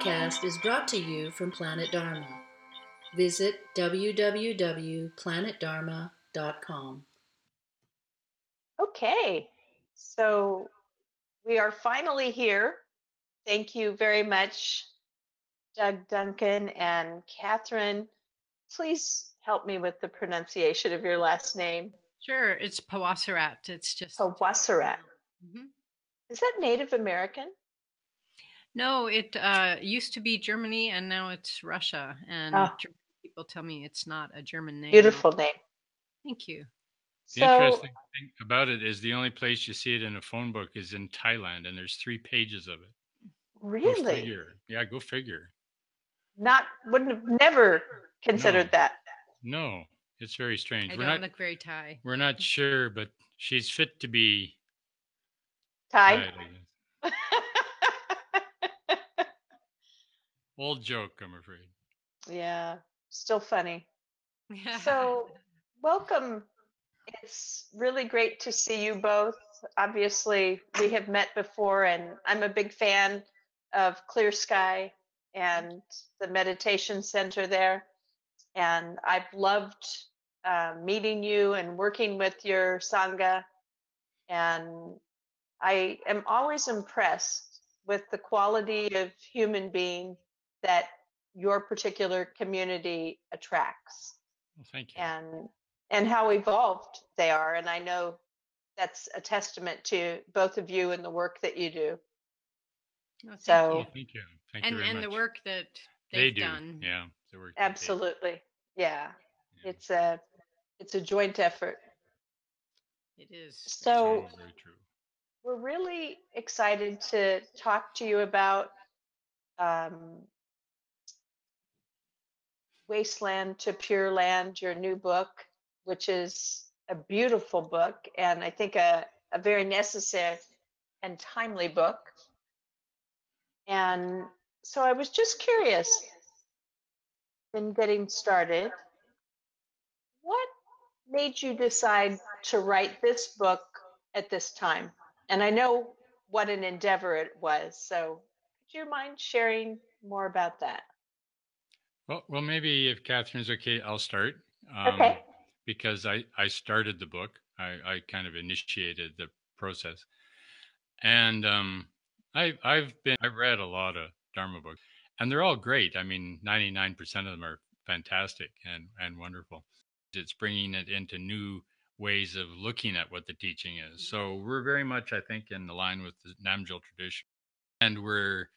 podcast is brought to you from Planet Dharma. Visit www.planetdharma.com. Okay, so we are finally here. Thank you very much, Doug Duncan and Catherine. Please help me with the pronunciation of your last name. Sure, it's Pawasarat. It's just Pawasarat. Mhm. Is that Native American? No. It uh, used to be Germany, and now it's Russia. And. German people tell me it's not a German name. Beautiful name. Thank you. The So, interesting thing about it is the only place you see it in a phone book is in Thailand, and there's three pages of it. Go really, figure. Yeah, go figure. not wouldn't have never considered No. that. No, it's very strange. I we're don't not look very Thai. we're not sure, but she's fit to be Ty. Thai, I guess. Old joke, I'm afraid. yeah, still funny. So, welcome. It's really great to see you both. Obviously, we have met before, and I'm a big fan of Clear Sky and the meditation center there. And I've loved uh, meeting you and working with your Sangha. And I am always impressed with the quality of human being that your particular community attracts Well, thank you. and and how evolved they are and i know that's a testament to both of you and the work that you do Oh, thank so- you. Well, thank you. Thank and you very and much. the work that they they've do. done. Yeah, the work. absolutely yeah yeah, it's a it's a joint effort It is. So- very, very true. we're really excited to talk to you about um, wasteland to pure land your new book which is a beautiful book and i think a, a very necessary and timely book and so i was just curious in getting started what made you decide to write this book at this time and I know what an endeavor it was. So, would you mind sharing more about that? Well, well, maybe if Catherine's okay, I'll start. Um, Okay. Because I, I started the book, I, I kind of initiated the process, and um, I I've been I've read a lot of Dharma books, and they're all great. I mean, ninety nine percent of them are fantastic and and wonderful. It's bringing it into new ways of looking at what the teaching is. So we're very much, I think, in the line with the Namgyal tradition, and we're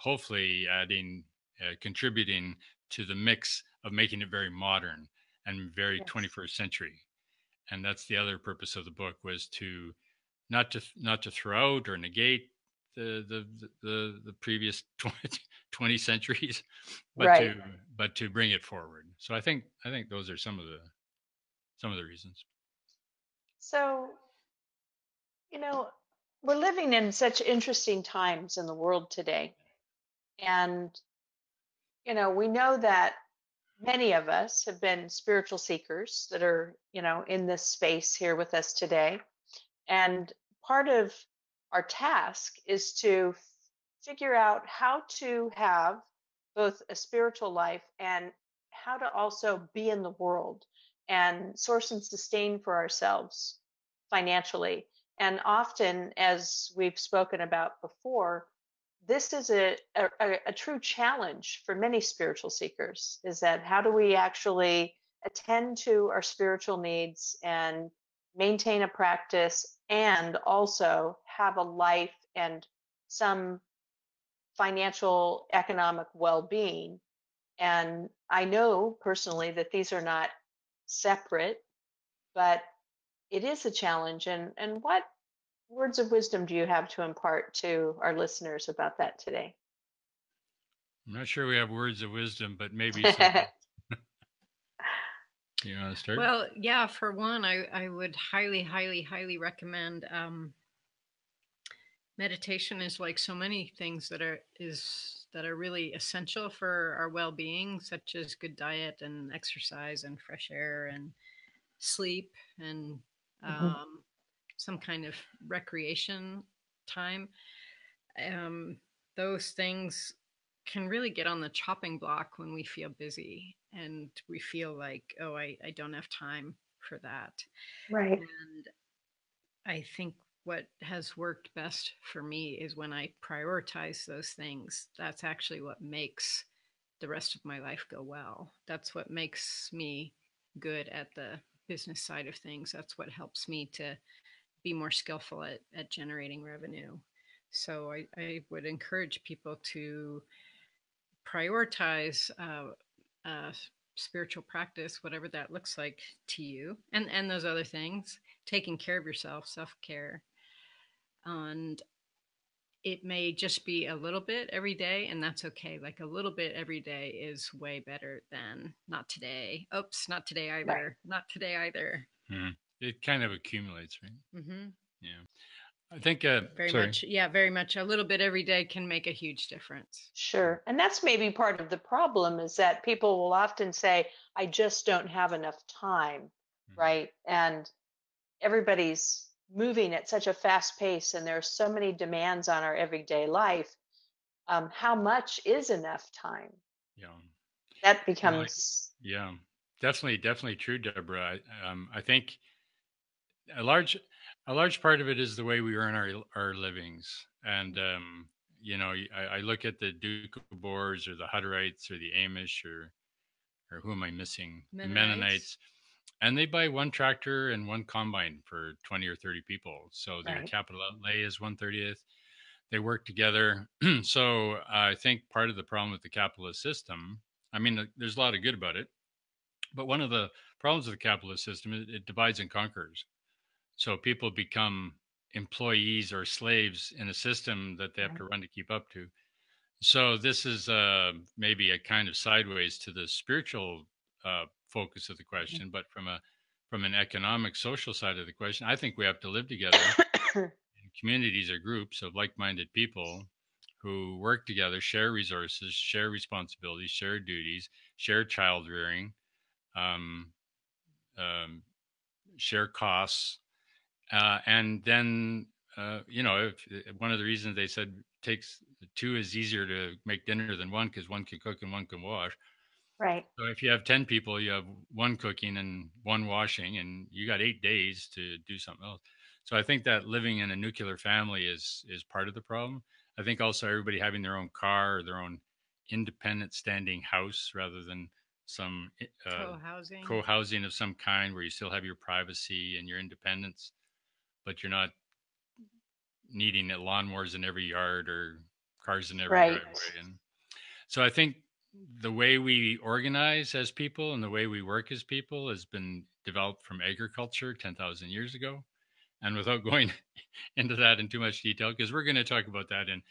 hopefully adding, uh, contributing to the mix of making it very modern and very Yes. 21st century. And that's the other purpose of the book was to not to not to throw out or negate the the the, the, previous 20, 20 centuries, but Right. to but to bring it forward. So I think I think those are some of the some of the reasons. So, you know, we're living in such interesting times in the world today. And, you know, we know that many of us have been spiritual seekers that are, you know, in this space here with us today. And part of our task is to figure out how to have both a spiritual life and how to also be in the world and source and sustain for ourselves financially. And often, as we've spoken about before, this is a, a, a- true challenge for many spiritual seekers is that how do we actually attend to our spiritual needs and maintain a practice and also have a life and some financial economic well-being? And i know personally that these are not separate but it is a challenge. And and what words of wisdom do you have to impart to our listeners about that today I'm not sure we have words of wisdom, but maybe you want to start? Well, yeah, for one, I, I would highly, highly, highly recommend um, meditation is like so many things that are is that are really essential for our well-being, such as good diet and exercise and fresh air and sleep and Mhm. um, some kind of recreation time. Um, those things can really get on the chopping block when we feel busy and we feel like, oh, I, I don't have time for that. Right. And I think what has worked best for me is when I prioritize those things. That's actually what makes the rest of my life go well. That's what makes me good at the business side of things. That's what helps me to be more skillful at, at generating revenue. So I, I would encourage people to prioritize uh, uh, spiritual practice, whatever that looks like to you, and and those other things, taking care of yourself, self care, and it may just be a little bit every day, and that's okay. Like a little bit every day is way better than not today. Oops, not today either. Right. Not today either. Mm. It kind of accumulates, right? Mm-hmm. Yeah. I think uh, very sorry. much, yeah, very much. A little bit every day can make a huge difference. Sure, and that's maybe part of the problem is that people will often say, "I just don't have enough time," mm-hmm. right? And everybody's moving at such a fast pace, and there are so many demands on our everyday life. Um, how much is enough time? Yeah, that becomes. yeah, definitely, definitely true, Deborah. I, um, I think a large a large part of it is the way we earn our our livings, and um, you know, I, I, look at the Doukhobors or the Hutterites or the Amish or or who am I missing? Mennonites. The Mennonites, and they buy one tractor and one combine for twenty or thirty people. So their right. capital outlay is one thirtieth. They work together. so I think part of the problem with the capitalist system, I mean, there's a lot of good about it, but one of the problems of the capitalist system is it divides and conquers. So people become employees or slaves in a system that they have to run to keep up to. So this is uh, maybe a kind of sideways to the spiritual uh, focus of the question, but from a from an economic social side of the question, I think we have to live together. In communities or groups of like-minded people who work together, share resources, share responsibilities, share duties, share child rearing, um, um, share costs, uh, and then, uh, you know, if, if one of the reasons they said takes two is easier to make dinner than one because one can cook and one can wash. Right. So if you have 10 people, you have one cooking and one washing, and you got eight days to do something else. So I think that living in a nuclear family is is part of the problem. I think also everybody having their own car or their own independent standing house rather than some uh, co-housing co-housing of some kind where you still have your privacy and your independence but you're not needing lawnmowers in every yard or cars in every right. driveway. And so I think the way we organize as people and the way we work as people has been developed from agriculture 10,000 years ago. And without going into that in too much detail, because we're going to talk about that in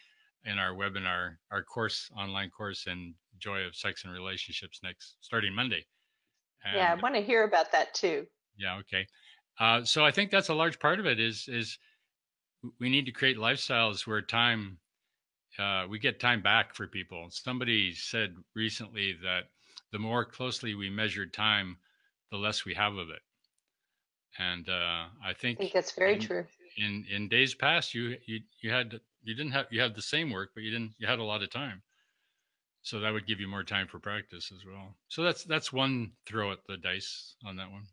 in our webinar, our course, online course, and joy of sex and relationships next starting Monday. And, yeah, I want to hear about that too. Yeah. Okay. Uh, so I think that's a large part of it is is we need to create lifestyles where time uh, we get time back for people. Somebody said recently that the more closely we measure time, the less we have of it. And uh, I think, I think that's very in, true. In in days past, you you you had you didn't have you had the same work, but you didn't you had a lot of time. So that would give you more time for practice as well. So that's that's one throw at the dice on that one.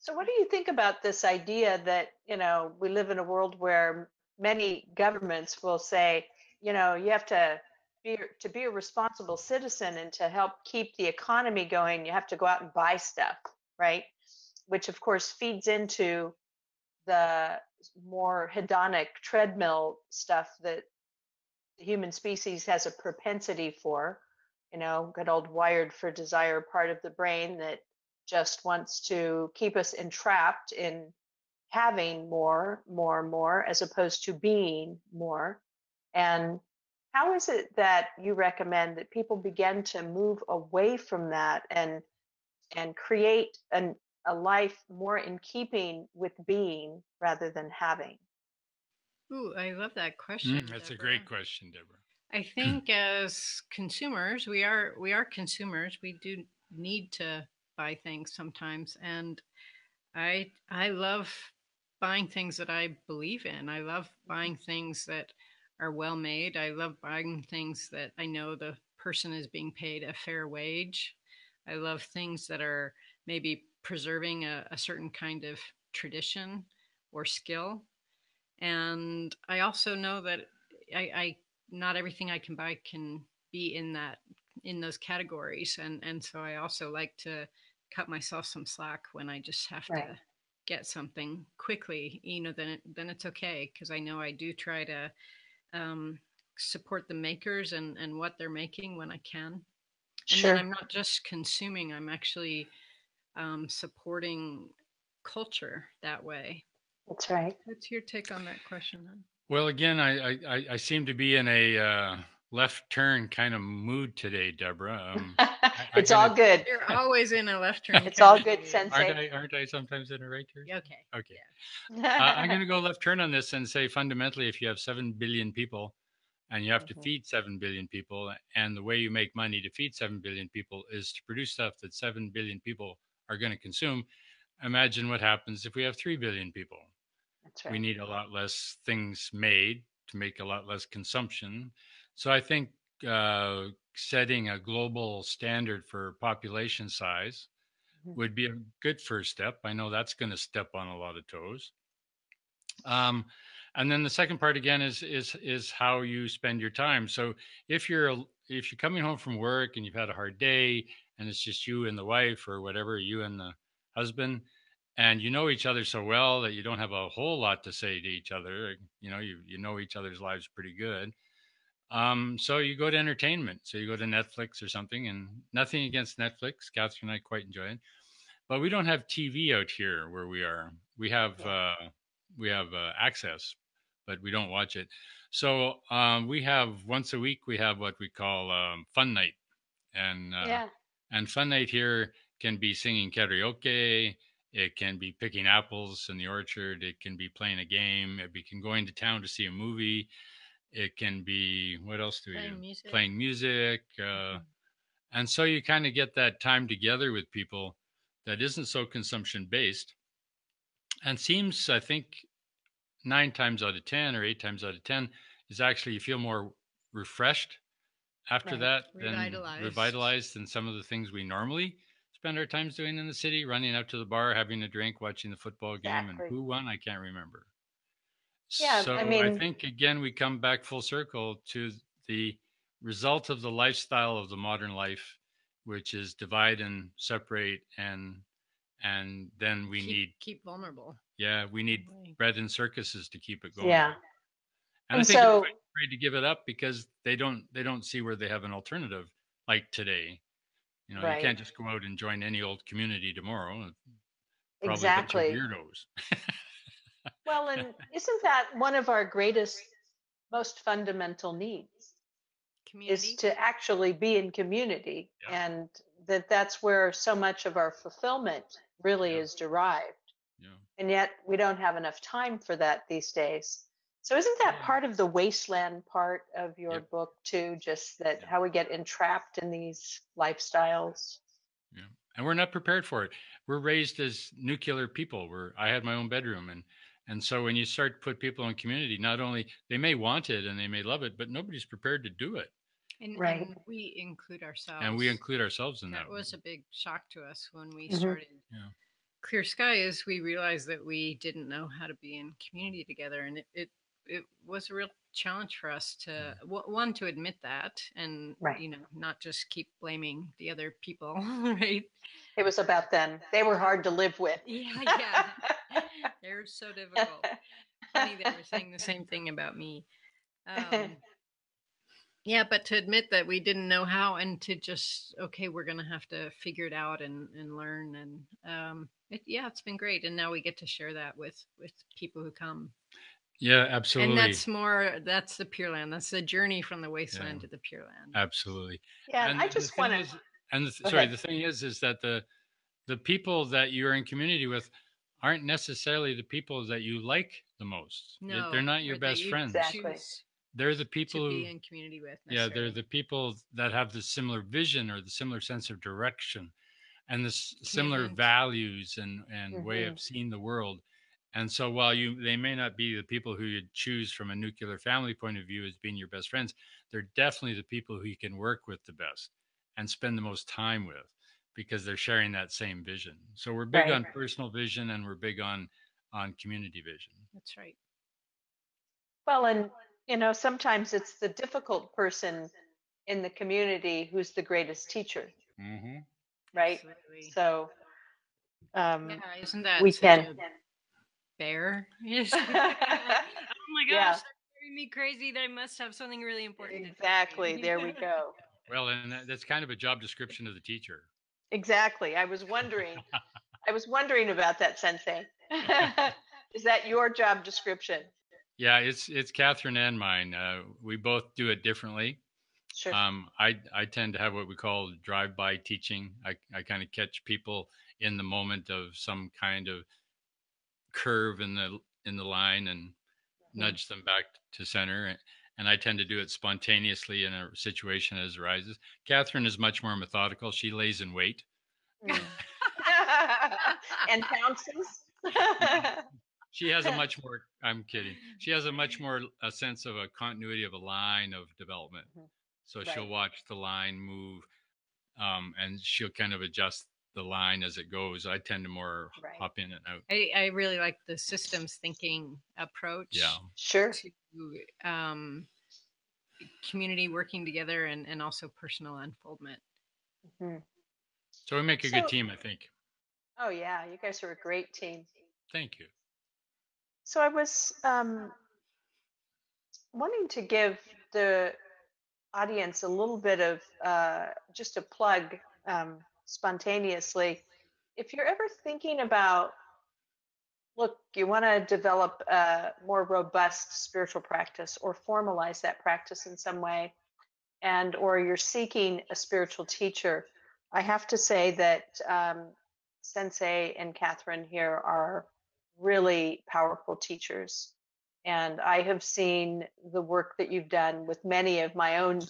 So, what do you think about this idea that, you know, we live in a world where many governments will say, you know, you have to be to be a responsible citizen and to help keep the economy going, you have to go out and buy stuff, right? Which of course feeds into the more hedonic treadmill stuff that the human species has a propensity for, you know, good old wired for desire part of the brain that just wants to keep us entrapped in having more, more, more, as opposed to being more. And how is it that you recommend that people begin to move away from that and and create an, a life more in keeping with being rather than having? Ooh, I love that question. Mm, that's Deborah. a great question, Deborah. I think as consumers, we are we are consumers. We do need to buy things sometimes and I I love buying things that I believe in. I love buying things that are well made. I love buying things that I know the person is being paid a fair wage. I love things that are maybe preserving a, a certain kind of tradition or skill. And I also know that I, I not everything I can buy can be in that in those categories and and so I also like to cut myself some slack when I just have Right. to get something quickly you know then it, then it's okay because I know I do try to um, support the makers and and what they're making when I can and Sure. then I'm not just consuming I'm actually um, supporting culture that way That's right. what's your take on that question then? Well, again, I, I, I- I seem to be in a uh, left turn kind of mood today, Deborah. Um, it's kinda- all good. You're always in a left turn. It's all good, mood. Sensei. aren't I? Aren't I sometimes in a right turn? Yeah, Okay. Okay. uh, I'm going to go left turn on this and say fundamentally, if you have 7 billion people and you have to Mhm. feed 7 billion people, and the way you make money to feed 7 billion people is to produce stuff that 7 billion people are going to consume, imagine what happens if we have 3 billion people. That's right. We need a lot less things made to make a lot less consumption. So I think uh, setting a global standard for population size Mhm. would be a good first step. I know that's going to step on a lot of toes. Um, and then the second part again is is is how you spend your time. So if you're if you're coming home from work and you've had a hard day and it's just you and the wife or whatever, you and the husband, and you know each other so well that you don't have a whole lot to say to each other. You know, you you know each other's lives pretty good. Um, so you go to entertainment. So you go to Netflix or something, and nothing against Netflix. Catherine and I quite enjoy it, but we don't have TV out here where we are. We have uh, we have uh, access, but we don't watch it. So um, we have once a week we have what we call um, fun night, and uh, yeah. and fun night here can be singing karaoke. It can be picking apples in the orchard. It can be playing a game. It can going to town to see a movie. It can be what else do we Playing do? music. Playing music. Uh, Mhm. and so you kind of get that time together with people that isn't so consumption based and seems, I think, nine times out of 10 or eight times out of 10 is actually you feel more refreshed after Right. that than Revitalized. revitalized than some of the things we normally spend our times doing in the city, running out to the bar, having a drink, watching the football game, Exactly. and who won, I can't remember. Yeah, so I mean- think again we come back full circle to the result of the lifestyle of the modern life, which is divide and separate, and and then we keep, need keep vulnerable. yeah we need bread and circuses to keep it going. Yeah. and, I And think so- everybody's afraid to give it up because they don't they don't see where they have an alternative like today. You know, Right. you can't just go out and join any old community tomorrow. Probably Exactly. a bunch of weirdos. Well, and isn't that one of our greatest, most fundamental needs? Community. is to actually be in community Yeah. and that that's where so much of our fulfillment really Yeah. is derived yeah. and yet we don't have enough time for that these days so isn't that Yeah. part of the wasteland part of your Yep. book too just that Yeah. how we get entrapped in these lifestyles Yeah. And we're not prepared for it. We're raised as nuclear people. We're I had my own bedroom and and so when you start to put people in community, not only they may want it and they may love it, but nobody's prepared to do it. and, Right. and we include ourselves. And we include ourselves in that. that was a big shock to us when we Mhm. started Yeah. clear sky is we realized that we didn't know how to be in community together and it it, it was a real challenge for us to w- one to admit that and Right. you know not just keep blaming the other people right it was about them they were hard to live with yeah yeah they're so difficult funny they were saying the same thing about me um, yeah but to admit that we didn't know how and to just okay we're gonna have to figure it out and and learn and um it, yeah it's been great and now we get to share that with with people who come Yeah, absolutely. and that's more that's the pure land that's the journey from the wasteland Yeah. to the pure land absolutely. yeah and i just thing want to and the, th- sorry, ahead. the thing is is that the the people that you're in community with aren't necessarily the people that you like the most. No They're not your best you friends. Exactly. They're the people who be in community with yeah they're the people that have the similar vision or the similar sense of direction and the s- similar Commitment. values and and way Mhm. of seeing the world And so while you they may not be the people who you'd choose from a nuclear family point of view as being your best friends, they're definitely the people who you can work with the best and spend the most time with because they're sharing that same vision. So we're big Right. on personal vision and we're big on on community vision. That's right. Well, and you know, sometimes it's the difficult person in the community who's the greatest teacher, Mm-hmm. right? Absolutely. So, um, yeah, isn't that we such can. a bear? Yes. oh my gosh, Yeah. that's driving me crazy. That I must have something really important. exactly. you. There we go. Well, and that's kind of a job description of the teacher. Exactly. I was wondering. I was wondering about that, Sensei. Is that your job description? Yeah, it's it's Catherine and mine. Uh, we both do it differently. Sure. Um, I I tend to have what we call drive-by teaching. I I kind of catch people in the moment of some kind of curve in the in the line and Mhm. nudge them back to center. And I tend to do it spontaneously in a situation as arises. Catherine is much more methodical. She lays in wait. Mm. and pounces. She has a much more. I'm kidding. She has a much more a sense of a continuity of a line of development. Mhm. So she'll watch the line move, um, and she'll kind of adjust the line as it goes. I tend to more Right. hop in and out. I, I really like the systems thinking approach Yeah. sure. to um, community working together and, and also personal unfoldment. Mhm. So we make a So- good team, I think. Oh yeah, you guys are a great team. Thank you. So I was um, wanting to give the audience a little bit of uh, just a plug um, spontaneously. If you're ever thinking about, look, you want to develop a more robust spiritual practice or formalize that practice in some way, and or you're seeking a spiritual teacher, I have to say that um, Sensei and Catherine here are really powerful teachers. And I have seen the work that you've done with many of my own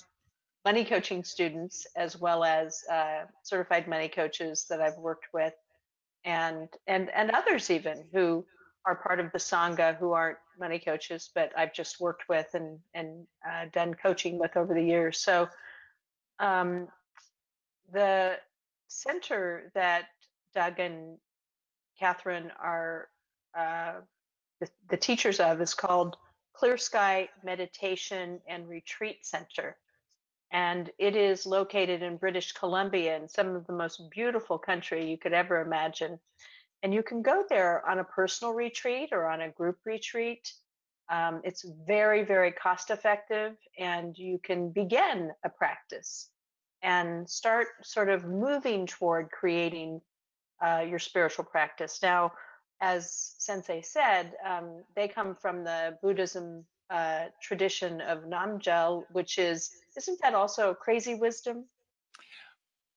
money coaching students, as well as uh, certified money coaches that I've worked with, and and and others even who are part of the sangha who aren't money coaches, but I've just worked with and and uh, done coaching with over the years. So um, the center that Doug and Catherine are uh, the, the teachers of is called Clear Sky Meditation and Retreat Center. And it is located in British Columbia in some of the most beautiful country you could ever imagine. And you can go there on a personal retreat or on a group retreat. Um, it's very, very cost effective, and you can begin a practice and start sort of moving toward creating uh, your spiritual practice. Now, as Sensei said, um, they come from the Buddhism uh, tradition of Namgyal, which is, isn't that also crazy wisdom?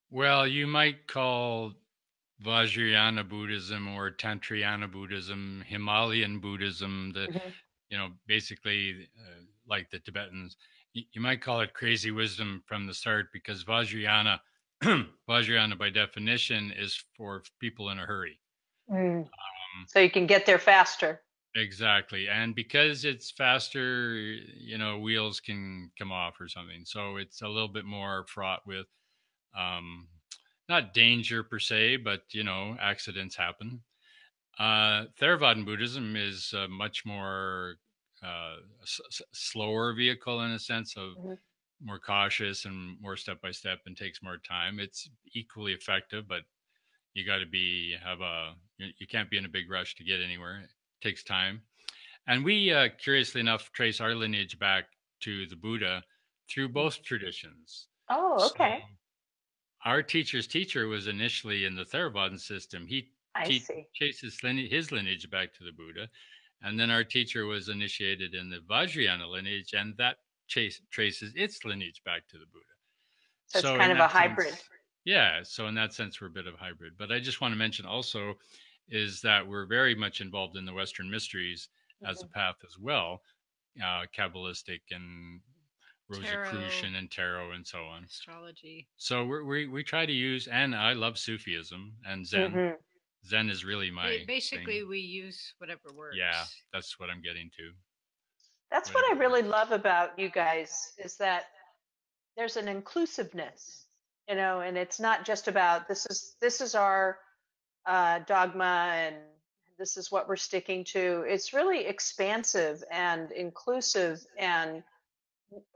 Well, you might call Vajrayana Buddhism or Tantrayana Buddhism, Himalayan Buddhism, the you know basically uh, like the Tibetans. You, you might call it crazy wisdom from the start because Vajrayana, Vajrayana by definition is for people in a hurry. Mm. Um, So you can get there faster. Exactly. And because it's faster, you know, wheels can come off or something. So it's a little bit more fraught with um, not danger per se, but, you know, accidents happen. Uh, Theravadan Buddhism is a much more uh, s- s- slower vehicle in a sense of Mhm. more cautious and more step by step and takes more time. It's equally effective, but you got to be have a you, you can't be in a big rush to get anywhere. Takes time. And we, uh, curiously enough, trace our lineage back to the Buddha through both traditions. Oh, okay. So our teacher's teacher was initially in the Theravadan system. He see. chases his lineage back to the Buddha. And then our teacher was initiated in the Vajrayana lineage, and that chase, traces its lineage back to the Buddha. So it's kind of a that hybrid. sense- yeah. So in that sense, we're a bit of hybrid. But I just want to mention also is that we're very much involved in the Western mysteries as a Mhm. path as well, uh, Kabbalistic and Tarot. Rosicrucian and tarot and so on. Astrology. So we're, we we try to use, and I love Sufism and Zen. Mhm. Zen is really my Ba- Basically, thing. we use whatever works. Yeah, that's what I'm getting to. That's what I really works. love about you guys is that there's an inclusiveness, you know, and it's not just about this is this is our uh, dogma and this is what we're sticking to. It's really expansive and inclusive and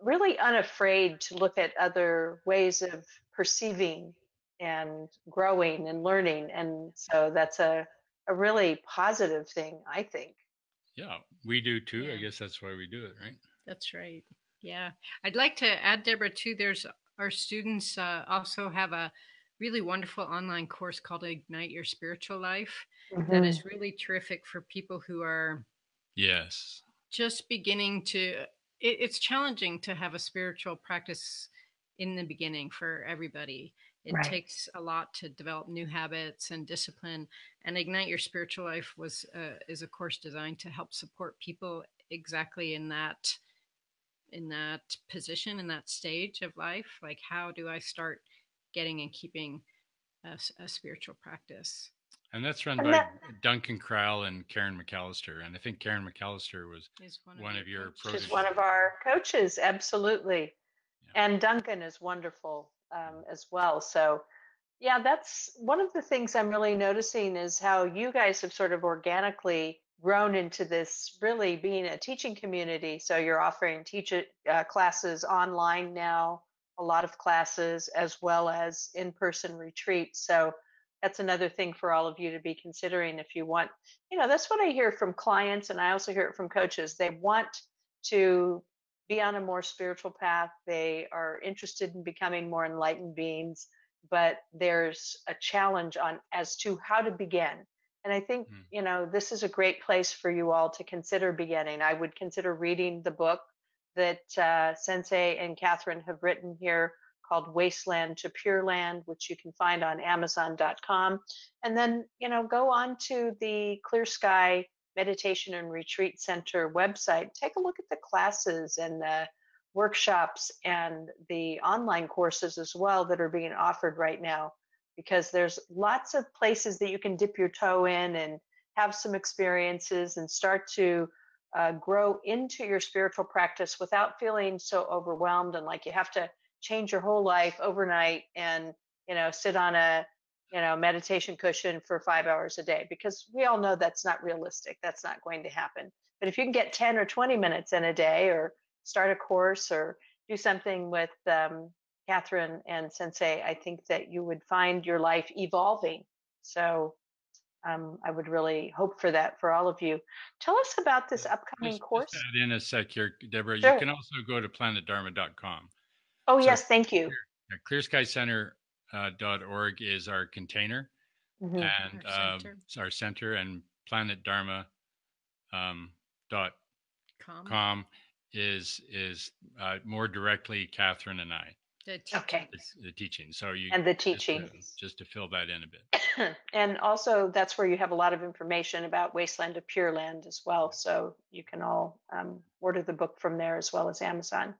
really unafraid to look at other ways of perceiving and growing and learning. And so that's a, a really positive thing, I think. Yeah, we do too. I guess that's why we do it, right? That's right. Yeah. I'd like to add, Deborah, too. There's our students uh, also have a really wonderful online course called Ignite Your Spiritual Life that is really terrific for people who are Yes. just beginning to. It, it's challenging to have a spiritual practice in the beginning for everybody. It Right. takes a lot to develop new habits and discipline. And Ignite Your Spiritual Life was uh, is a course designed to help support people exactly in that in that position in that stage of life like how do i start getting and keeping a spiritual practice And that's run And by that- Duncan Crowell and Karen McAllister. And I think Karen McAllister was is one, One of your coaches. She's one of our coaches, absolutely. Yeah. And Duncan is wonderful um, as well. So, yeah, that's one of the things I'm really noticing is how you guys have sort of organically grown into this really being a teaching community. So you're offering teach uh, classes online now, a lot of classes, as well as in-person retreats. So that's another thing for all of you to be considering if you want. You know, that's what I hear from clients, and I also hear it from coaches. They want to be on a more spiritual path. They are interested in becoming more enlightened beings, but there's a challenge on as to how to begin. And I think, Hmm. you know, this is a great place for you all to consider beginning. I would consider reading the book that uh, Sensei and Catherine have written here called Wasteland to Pure Land, which you can find on Amazon.com. And then, you know, go on to the Clear Sky Meditation and Retreat Center website. Take a look at the classes and the workshops and the online courses as well that are being offered right now, because there's lots of places that you can dip your toe in and have some experiences and start to uh, grow into your spiritual practice without feeling so overwhelmed and like you have to change your whole life overnight and you know sit on a you know meditation cushion for five hours a day because we all know that's not realistic. That's not going to happen. But if you can get 10 or 20 minutes in a day or start a course or do something with um, catherine and sensei i think that you would find your life evolving. So um, i would really hope for that for all of you tell us about this upcoming Just, course just add in a sec here, Deborah. Sure. You can also go to planetdharma.com. oh so- yes thank you Yeah, ClearSkyCenter.org is our container Mhm. and Our um, center. it's our center and planetdharma.com um, dot Com, com is is uh, more directly Catherine and I the teaching. okay it's the teaching. So you and the just to- just to fill that in a bit. and also that's where you have a lot of information about wasteland of pure land as well so you can all um, order the book from there as well as amazon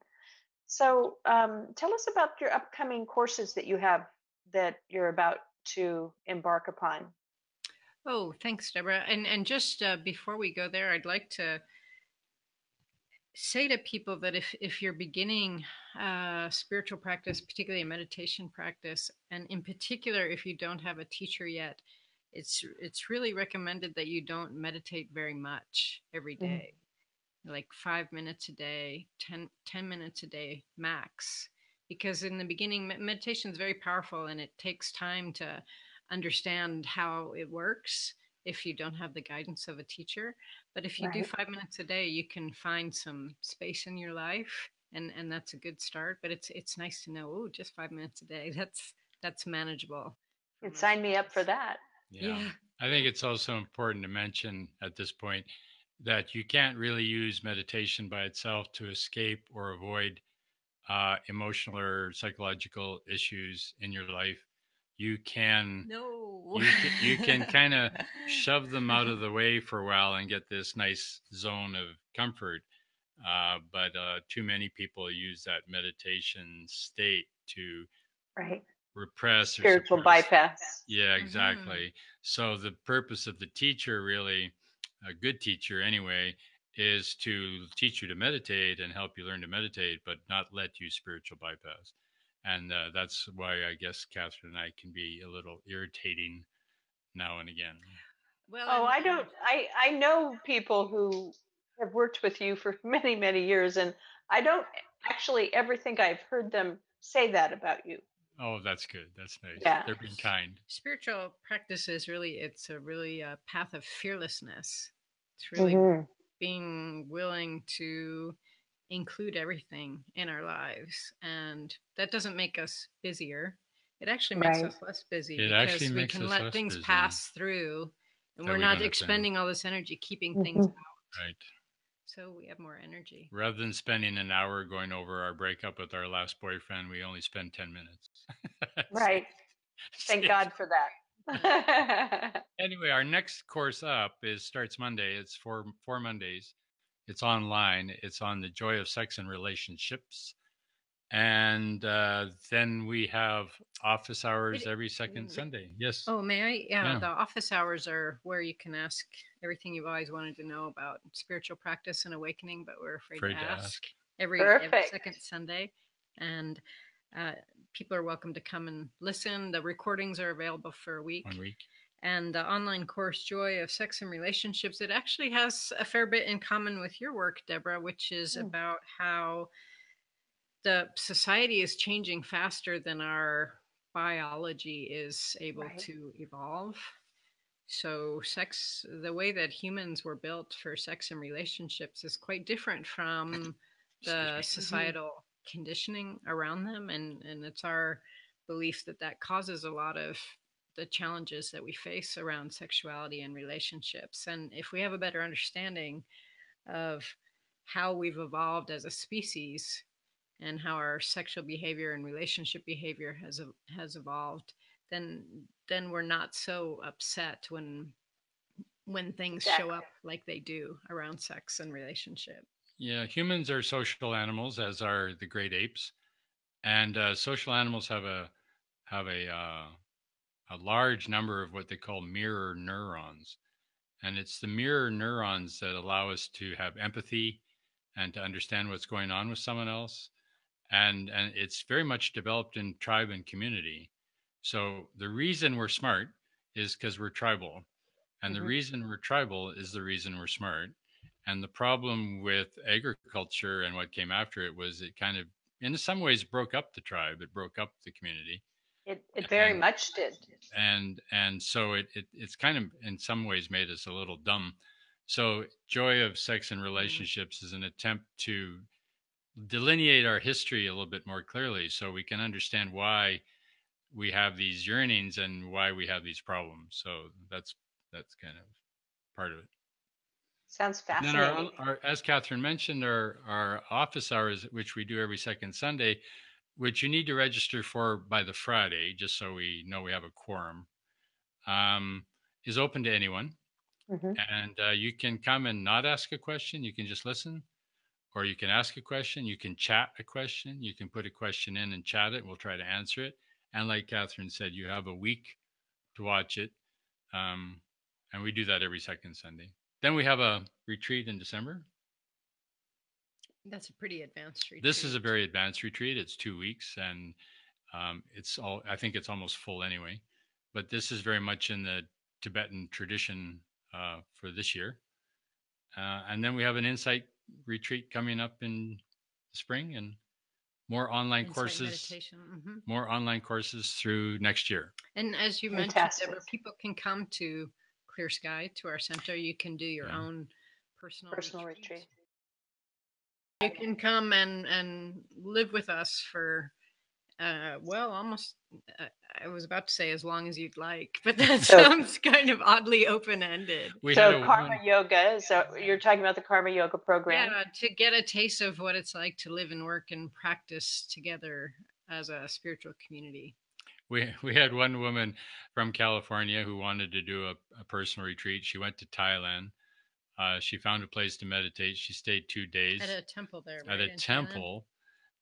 so um, tell us about your upcoming courses that you have that you're about to embark upon Oh, thanks, Deborah. And and just uh, before we go there, I'd like to say to people that if if you're beginning uh, spiritual practice, particularly a meditation practice, and in particular if you don't have a teacher yet, it's it's really recommended that you don't meditate very much every Mhm. like five minutes a day, 10, 10 minutes a day max. Because in the beginning, meditation is very powerful, and it takes time to understand how it works if you don't have the guidance of a teacher. But if you do five minutes a day, you can find some space in your life, and and that's a good start. But it's it's nice to know, oh, just five minutes a day. That's that's manageable. for you'd sign me up for us. that Yeah. I think it's also important to mention at this point that you can't really use meditation by itself to escape or avoid uh, emotional or psychological issues in your life. You can No. you can, you can kind of shove them out of the way for a while and get this nice zone of comfort. Uh, but uh, too many people use that meditation state to right repress spiritual suppress. bypass. Yeah, Mhm. exactly. So the purpose of the teacher, really, a good teacher anyway, is to teach you to meditate and help you learn to meditate, but not let you spiritual bypass. And uh, that's why I guess Catherine and I can be a little irritating now and again. Well, Oh, and- I don't. I I know people who have worked with you for many many years, and I don't actually ever think I've heard them say that about you. Oh, that's good. That's nice. Yeah. They're being kind. spiritual practice is really it's a really a path of fearlessness. It's really Mm-hmm. being willing to include everything in our lives and that doesn't make us busier it actually makes Right. us less busy It because we can let things busy. pass through and That we're we not don't expending all this energy keeping things Mhm. out Right. so we have more energy Rather than spending an hour going over our breakup with our last boyfriend, we only spend 10 minutes. Right. Thank God for that. Anyway, our next course up is starts Monday. It's four four Mondays. It's online. It's on the joy of sex and relationships. And uh, then we have office hours every second. Sunday. Yes. oh may i yeah, Yeah. the office hours are where you can ask everything you've always wanted to know about spiritual practice and awakening but we're afraid, Afraid to, to ask. ask. every, every second Sunday, and uh, people are welcome to come and listen. The recordings are available for a week, One week. And the online course "Joy of Sex and Relationships" it actually has a fair bit in common with your work, Deborah, which is Mm. about how the society is changing faster than our biology is able Right. to evolve. So, sex, the way that humans were built for sex and relationships is quite different from the societal conditioning around them. And, and it's our belief that that causes a lot of the challenges that we face around sexuality and relationships. And if we have a better understanding of how we've evolved as a species and how our sexual behavior and relationship behavior has has evolved, then then we're not so upset when when things show up like they do around sex and relationship. Yeah, humans are social animals, as are the great apes, and uh, social animals have a have a uh, a large number of what they call mirror neurons, and it's the mirror neurons that allow us to have empathy and to understand what's going on with someone else, and and it's very much developed in tribe and community. So the reason we're smart is because we're tribal, and the Mhm. reason we're tribal is the reason we're smart. And the problem with agriculture and what came after it was it kind of, in some ways, broke up the tribe. It broke up the community, it it very And- much did. and and so it, it it's kind of in some ways made us a little dumb. So joy of sex and mm-hmm. relationships is an attempt to delineate our history a little bit more clearly, so we can understand why we have these yearnings and why we have these problems. So that's that's kind of part of it. Sounds And then fascinating. our, our, as Catherine mentioned, our, our office hours, which we do every second Sunday, which you need to register for by the Friday, just so we know we have a quorum, um, is open to anyone. Mhm. And uh, you can come and not ask a question. You can just listen, or you can ask a question. You can chat a question. You can put a question in and chat it. We'll try to answer it. And like Catherine said, you have a week to watch it. Um, and we do that every second Sunday. Then we have a retreat in December. That's a pretty advanced retreat. This is a very advanced retreat. It's two weeks, and um, it's all. I think it's almost full anyway. But this is very much in the Tibetan tradition uh, for this year. Uh, and then we have an insight retreat coming up in the spring, and more online Insight courses. meditation. mhm. More online courses through next year. And as you Fantastic. mentioned, Deborah, people can come to Clear Sky to our center. You can do your Yeah. own personal Personal retreat. retreat. You can come and and live with us for uh well almost uh, I was about to say as long as you'd like, but that So- sounds kind of oddly open ended. We so karma woman- yoga. So you're talking about the karma yoga program. Yeah, to get a taste of what it's like to live and work and practice together as a spiritual community. we we had one woman from California who wanted to do a, a personal retreat. She went to Thailand. Uh, she found a place to meditate. She stayed two days At a temple there. at a in Thailand? temple.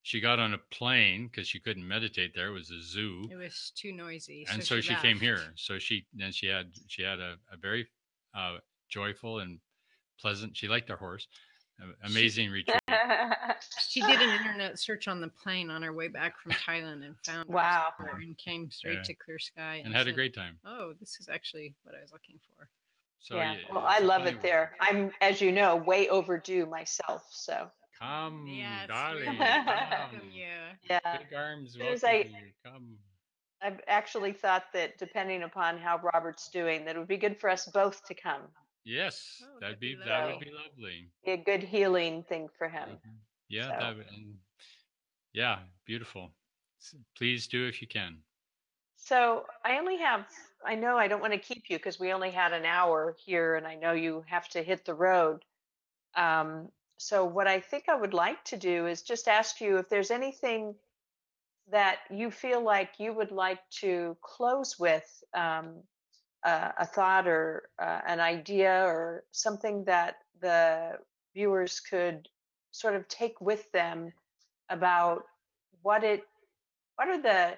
she got on a plane because she couldn't meditate there. It was a zoo. It was too noisy. and so, she, came here. So she then she had she had a, a very uh, joyful and pleasant. She liked her horse. a- Amazing retreat. She did an internet search on the plane on her way back from Thailand and found Wow. center and came straight Yeah. to Clear Sky and had a great time. Oh, this is actually what I was looking for. So yeah. yeah, Well, it's I a love it there. world. I'm, as you know, way overdue myself. So Come, Yeah, darling. welcome welcome come. you. yeah, Big arms Soon welcome I- you. Come. I've actually thought that depending upon how Robert's doing, that it would be good for us both to come. Yes, Oh, that'd that'd be be that would lovely. be lovely. Be a good healing thing for him. Mhm. Yeah, So- that would, and yeah, beautiful. Please do if you can. So I only have, I know I don't want to keep you because we only had an hour here and I know you have to hit the road. Um, so what I think I would like to do is just ask you if there's anything that you feel like you would like to close with, um, a, thought or uh, an idea or something that the viewers could sort of take with them about what it, what are the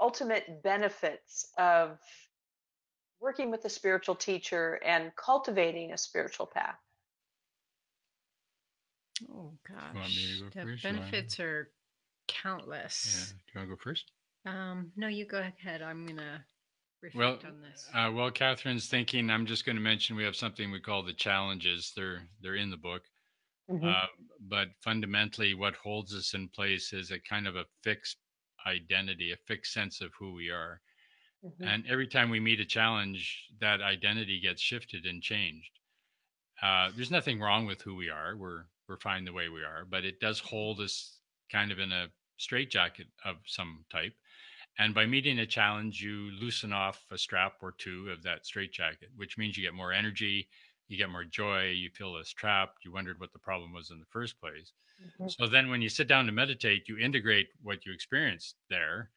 ultimate benefits of working with a spiritual teacher and cultivating a spiritual path. Oh gosh. want me to go the first? You wanna- benefits are Yeah. countless. Do you want to go first? Um, no, you go ahead. I'm gonna Well, reflect on this. uh, well, Catherine's thinking. I'm just going to mention we have something we call the challenges. They're they're in the book, uh, but fundamentally, what holds us in place is a kind of a fixed identity, a fixed sense of who we are. Mhm. And every time we meet a challenge, that identity gets shifted and changed. Uh, there's nothing wrong with who we are. We're we're fine the way we are, but it does hold us kind of in a straitjacket of some type. And by meeting a challenge, you loosen off a strap or two of that straitjacket, which means you get more energy, you get more joy, you feel less trapped. You wondered what the problem was in the first place. Mhm. So then when you sit down to meditate, you integrate what you experienced there,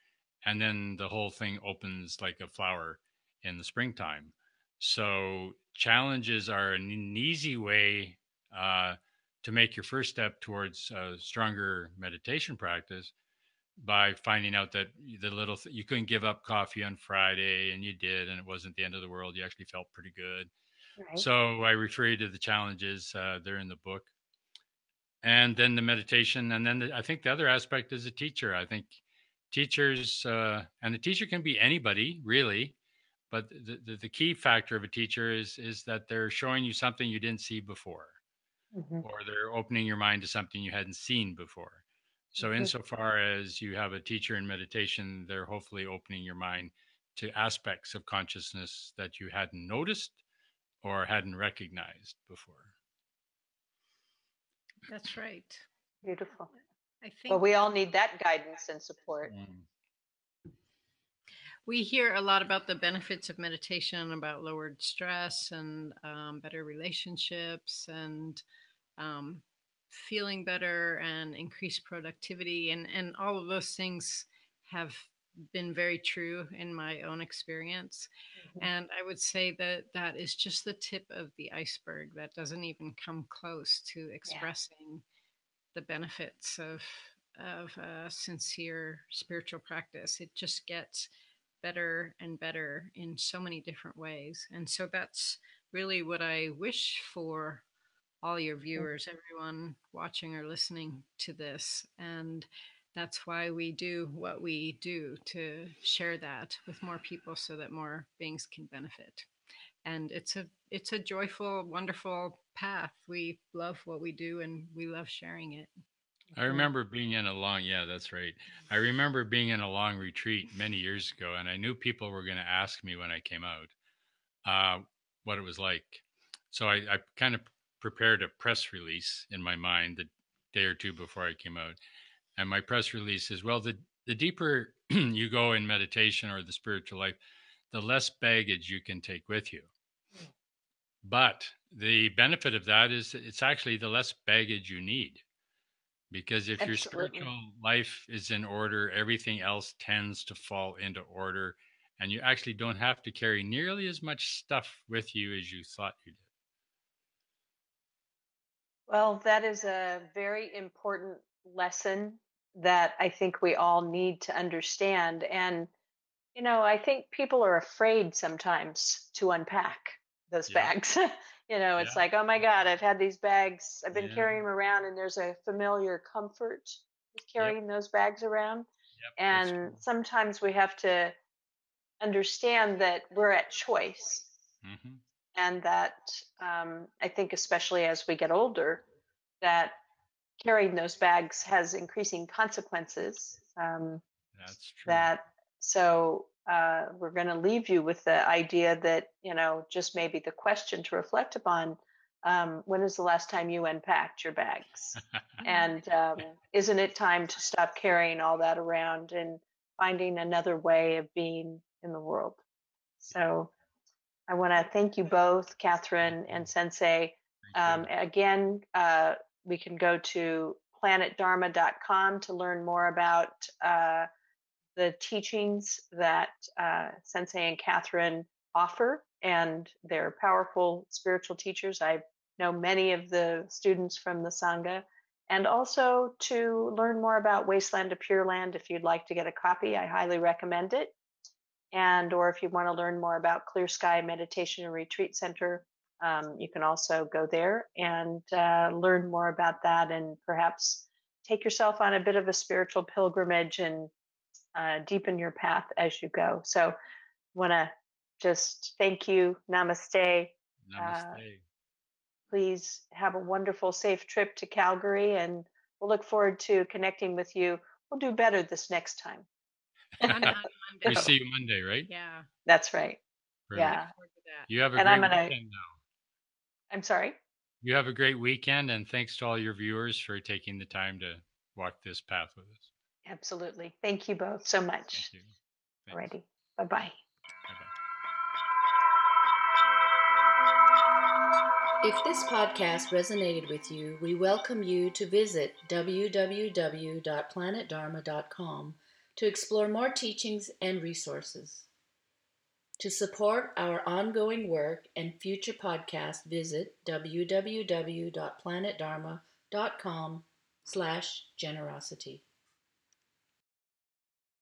and then the whole thing opens like a flower in the springtime. So challenges are an, an easy way uh, to make your first step towards a stronger meditation practice by finding out that the little th- you couldn't give up coffee on Friday and you did and it wasn't the end of the world you actually felt pretty good Right. so I refer you to the challenges. Uh, they're in the book. And then the meditation. And then the, I think the other aspect is a teacher. I think teachers, uh, and the teacher can be anybody really. But the, the, the key factor of a teacher is, is that they're showing you something you didn't see before, Mhm. or they're opening your mind to something you hadn't seen before. So, Mhm. insofar as you have a teacher in meditation, they're hopefully opening your mind to aspects of consciousness that you hadn't noticed or hadn't recognized before. That's right. Beautiful. I think Well, we all need that guidance and support. Mm. we hear a lot about the benefits of meditation, about lowered stress and um, better relationships and um, feeling better and increased productivity. And, and all of those things have been very true in my own experience. Mhm. And I would say that that is just the tip of the iceberg. That doesn't even come close to expressing the benefits of of uh, sincere spiritual practice. It just gets better and better in so many different ways. And so that's really what I wish for all your viewers, everyone watching or listening to this. And that's why we do what we do to share that with more people so that more beings can benefit. And it's a it's a joyful, wonderful path. We love what we do and we love sharing it. I remember being in a long, yeah, that's right. I remember being in a long retreat many years ago, and I knew people were going to ask me when I came out uh, what it was like. So I, I kind of prepared a press release in my mind the day or two before I came out. And my press release is well, the, the deeper you go in meditation or the spiritual life, the less baggage you can take with you. Hmm. But the benefit of that is it's actually the less baggage you need. Because if your spiritual life is in order, everything else tends to fall into order. And you actually don't have to carry nearly as much stuff with you as you thought you did. Well, that is a very important lesson that I think we all need to understand. And, you know, I think people are afraid sometimes to unpack those Yeah. bags. you know, it's Yeah. like, oh my God, I've had these bags, I've been Yeah. carrying them around, and there's a familiar comfort with Yep. carrying those bags around. Yep. And true. sometimes we have to understand that we're at choice hmm and that um, I think, especially as we get older, that carrying those bags has increasing consequences. Um, That's true. that so uh, we're going to leave you with the idea that you know just maybe the question to reflect upon: um, When is the last time you unpacked your bags? and um, isn't it time to stop carrying all that around and finding another way of being in the world? So I want to thank you both, Catherine and Sensei. Um, again, uh, we can go to planetdharma.com to learn more about uh, the teachings that uh, Sensei and Catherine offer, and they're powerful spiritual teachers. I know many of the students from the Sangha. And also to learn more about Wasteland to Pure Land, if you'd like to get a copy, I highly recommend it. And or if you want to learn more about Clear Sky Meditation and Retreat Center, um, you can also go there and uh, learn more about that and perhaps take yourself on a bit of a spiritual pilgrimage and uh, deepen your path as you go. So, want to just thank you. Namaste. Namaste. Please have a wonderful, safe trip to Calgary, and we'll look forward to connecting with you. We'll do better this next time. On- on we Monday. see you Monday, right? Yeah. That's right. Brilliant. Yeah. look forward to that. You have a And great I'm gonna- weekend now. I'm sorry. You have a great weekend, and thanks to all your viewers for taking the time to walk this path with us. Absolutely. Thank you both so much. Thank you. Thanks. Alrighty. Bye bye. Bye-bye. If this podcast resonated with you, we welcome you to visit www.planetdharma.com to explore more teachings and resources. To support our ongoing work and future podcasts, visit www.planetdharma.com slash generosity.